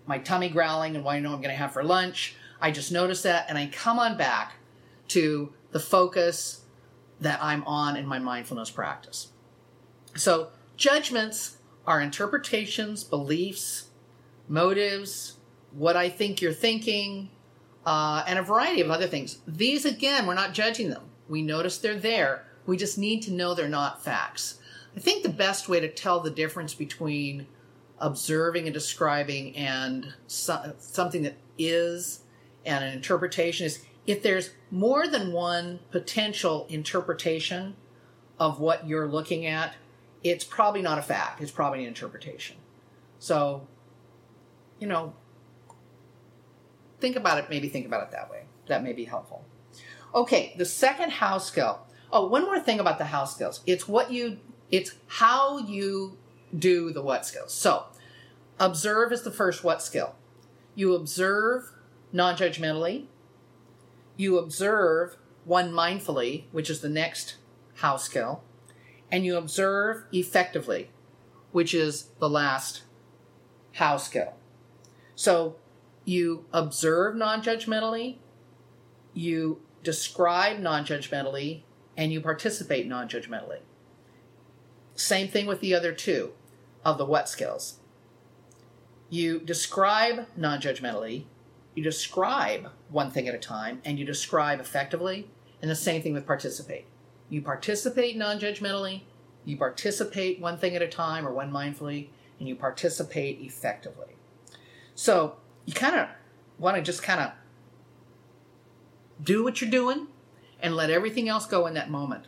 my tummy growling and what I know I'm going to have for lunch. I just notice that and I come on back to the focus that I'm on in my mindfulness practice. So, judgments are interpretations, beliefs, motives, what I think you're thinking, uh, and a variety of other things. These, again, we're not judging them. We notice they're there. We just need to know they're not facts. I think the best way to tell the difference between observing and describing and so, something that is and an interpretation is if there's more than one potential interpretation of what you're looking at, it's probably not a fact. It's probably an interpretation. So, you know, think about it, maybe think about it that way. That may be helpful. Okay, the second how skill. Oh, one more thing about the how skills. It's what you it's how you do the what skills. So, observe is the first what skill. You observe non judgmentally, you observe one mindfully, which is the next how skill, and you observe effectively, which is the last how skill. So, you observe non judgmentally, you describe non judgmentally, and you participate non judgmentally. Same thing with the other two of the what skills. You describe non judgmentally, you describe one thing at a time, and you describe effectively, and the same thing with participate. You participate non judgmentally, you participate one thing at a time or one mindfully, and you participate effectively. So you kind of want to just kind of do what you're doing and let everything else go in that moment.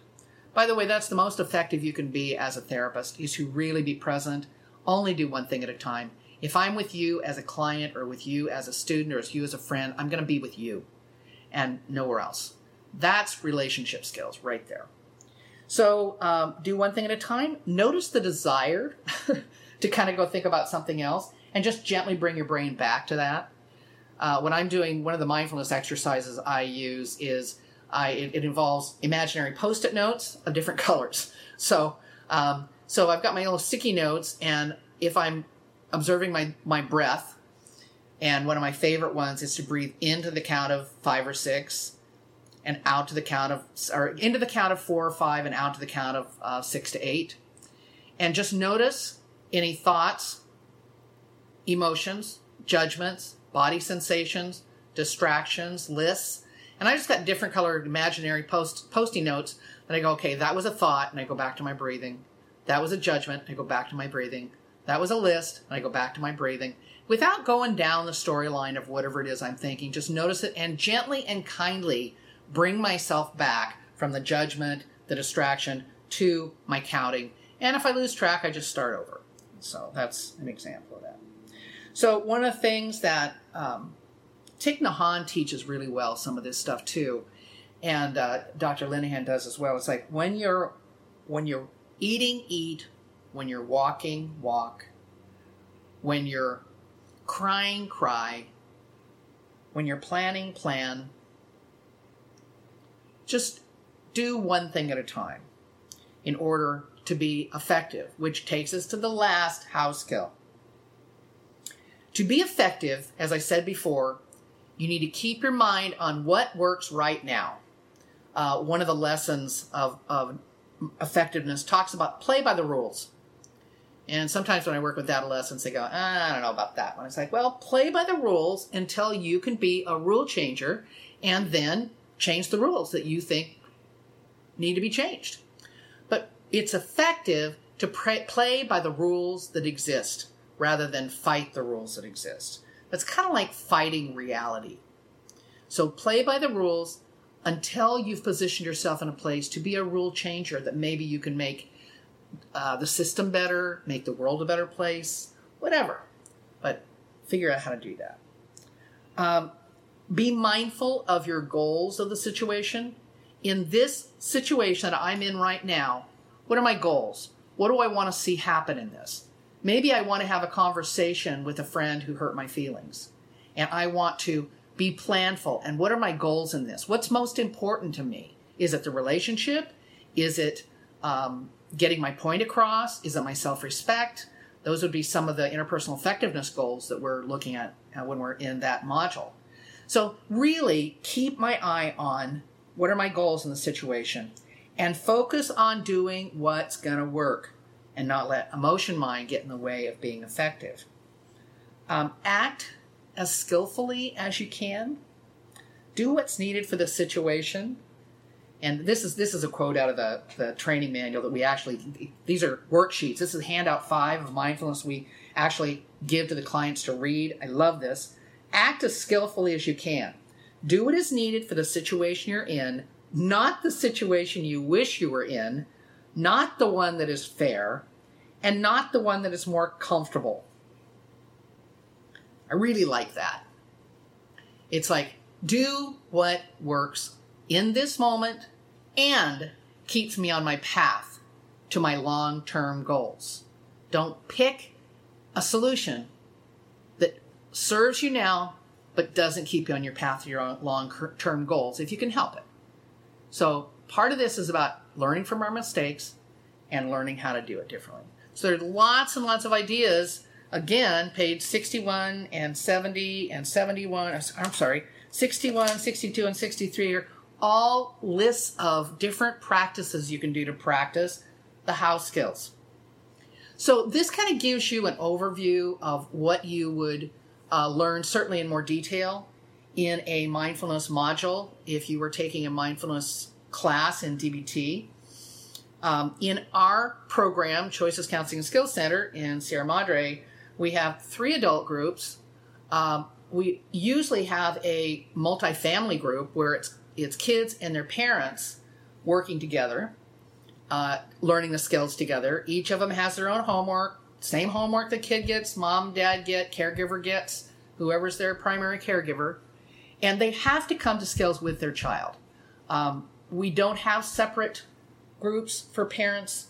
By the way, that's the most effective you can be as a therapist is to really be present, only do one thing at a time. If I'm with you as a client or with you as a student or as you as a friend, I'm going to be with you and nowhere else. That's relationship skills right there. So um, do one thing at a time. Notice the desire to kind of go think about something else and just gently bring your brain back to that. Uh, when I'm doing one of the mindfulness exercises I use is I it, it involves imaginary post-it notes of different colors. So um, so I've got my little sticky notes, and if I'm observing my my breath, and one of my favorite ones is to breathe into the count of five or six, and out to the count of or into the count of four or five, and out to the count of uh, six to eight, and just notice any thoughts, emotions, judgments, body sensations, distractions, lists. And I just got different colored imaginary post posting notes and I go, okay, that was a thought, and I go back to my breathing. That was a judgment, I go back to my breathing. That was a list, I go back to my breathing. Without going down the storyline of whatever it is I'm thinking, just notice it and gently and kindly bring myself back from the judgment, the distraction, to my counting. And if I lose track, I just start over. So that's an example of that. So one of the things that um, Thich Nhat teaches really well, some of this stuff too, and uh, Dr. Linehan does as well. It's like when you're when you're eating, eat. When you're walking, walk. When you're crying, cry. When you're planning, plan. Just do one thing at a time in order to be effective, which takes us to the last how skill. To be effective, as I said before, you need to keep your mind on what works right now. Uh, one of the lessons of, of effectiveness talks about play by the rules. And sometimes when I work with adolescents, they go, ah, I don't know about that one. It's like, well, play by the rules until you can be a rule changer and then change the rules that you think need to be changed. But it's effective to pray, play by the rules that exist rather than fight the rules that exist. That's kind of like fighting reality. So play by the rules until you've positioned yourself in a place to be a rule changer that maybe you can make uh, the system better, make the world a better place, whatever. But figure out how to do that. Um, be mindful of your goals of the situation. In this situation that I'm in right now, what are my goals? What do I want to see happen in this? Maybe I want to have a conversation with a friend who hurt my feelings. And I want to be planful. And what are my goals in this? What's most important to me? Is it the relationship? Is it um, getting my point across? Is it my self respect? Those would be some of the interpersonal effectiveness goals that we're looking at uh, when we're in that module. So, really keep my eye on what are my goals in the situation and focus on doing what's going to work and not let emotion mind get in the way of being effective. Um, act as skillfully as you can. Do what's needed for the situation. And this is this is a quote out of the, the training manual that we actually these are worksheets. This is handout five of mindfulness we actually give to the clients to read. I love this. Act as skillfully as you can. Do what is needed for the situation you're in, not the situation you wish you were in, not the one that is fair, and not the one that is more comfortable. I really like that. It's like, do what works in this moment and keeps me on my path to my long term goals. Don't pick a solution that serves you now but doesn't keep you on your path to your long term goals if you can help it. So, part of this is about learning from our mistakes and learning how to do it differently. So, there's lots and lots of ideas again, page 61 and 70 and 71, I'm sorry, 61, 62, and 63 are all lists of different practices you can do to practice the how skills. So this kind of gives you an overview of what you would uh, learn, certainly in more detail, in a mindfulness module if you were taking a mindfulness class in DBT. Um, in our program, Choices Counseling and Skills Center in Sierra Madre, we have three adult groups. Um, we usually have a multifamily group where it's it's kids and their parents working together, uh, learning the skills together. Each of them has their own homework, same homework the kid gets, mom, dad get, caregiver gets, whoever's their primary caregiver, and they have to come to skills with their child. Um, we don't have separate groups for parents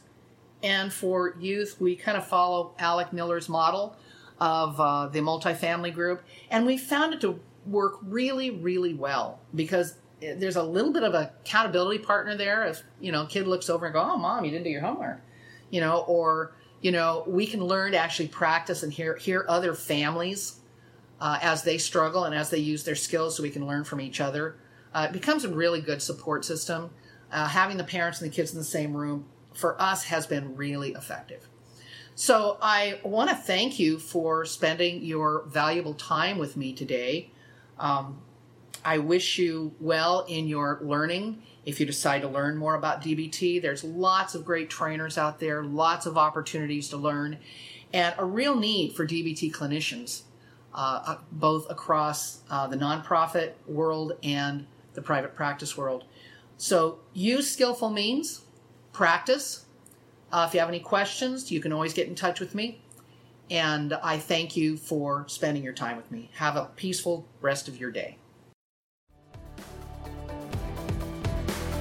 and for youth, we kind of follow Alec Miller's model of uh, the multifamily group, and we found it to work really, really well because there's a little bit of accountability partner there. If you know, kid looks over and go, "Oh, mom, you didn't do your homework," you know, or you know, we can learn to actually practice and hear hear other families uh, as they struggle and as they use their skills, so we can learn from each other. Uh, it becomes a really good support system. Uh, having the parents and the kids in the same room for us has been really effective. So I want to thank you for spending your valuable time with me today. Um, I wish you well in your learning. If you decide to learn more about DBT, there's lots of great trainers out there, lots of opportunities to learn, and a real need for DBT clinicians, uh, uh, both across uh, the nonprofit world and the private practice world. So use skillful means, practice. Uh, if you have any questions, you can always get in touch with me. And I thank you for spending your time with me. Have a peaceful rest of your day.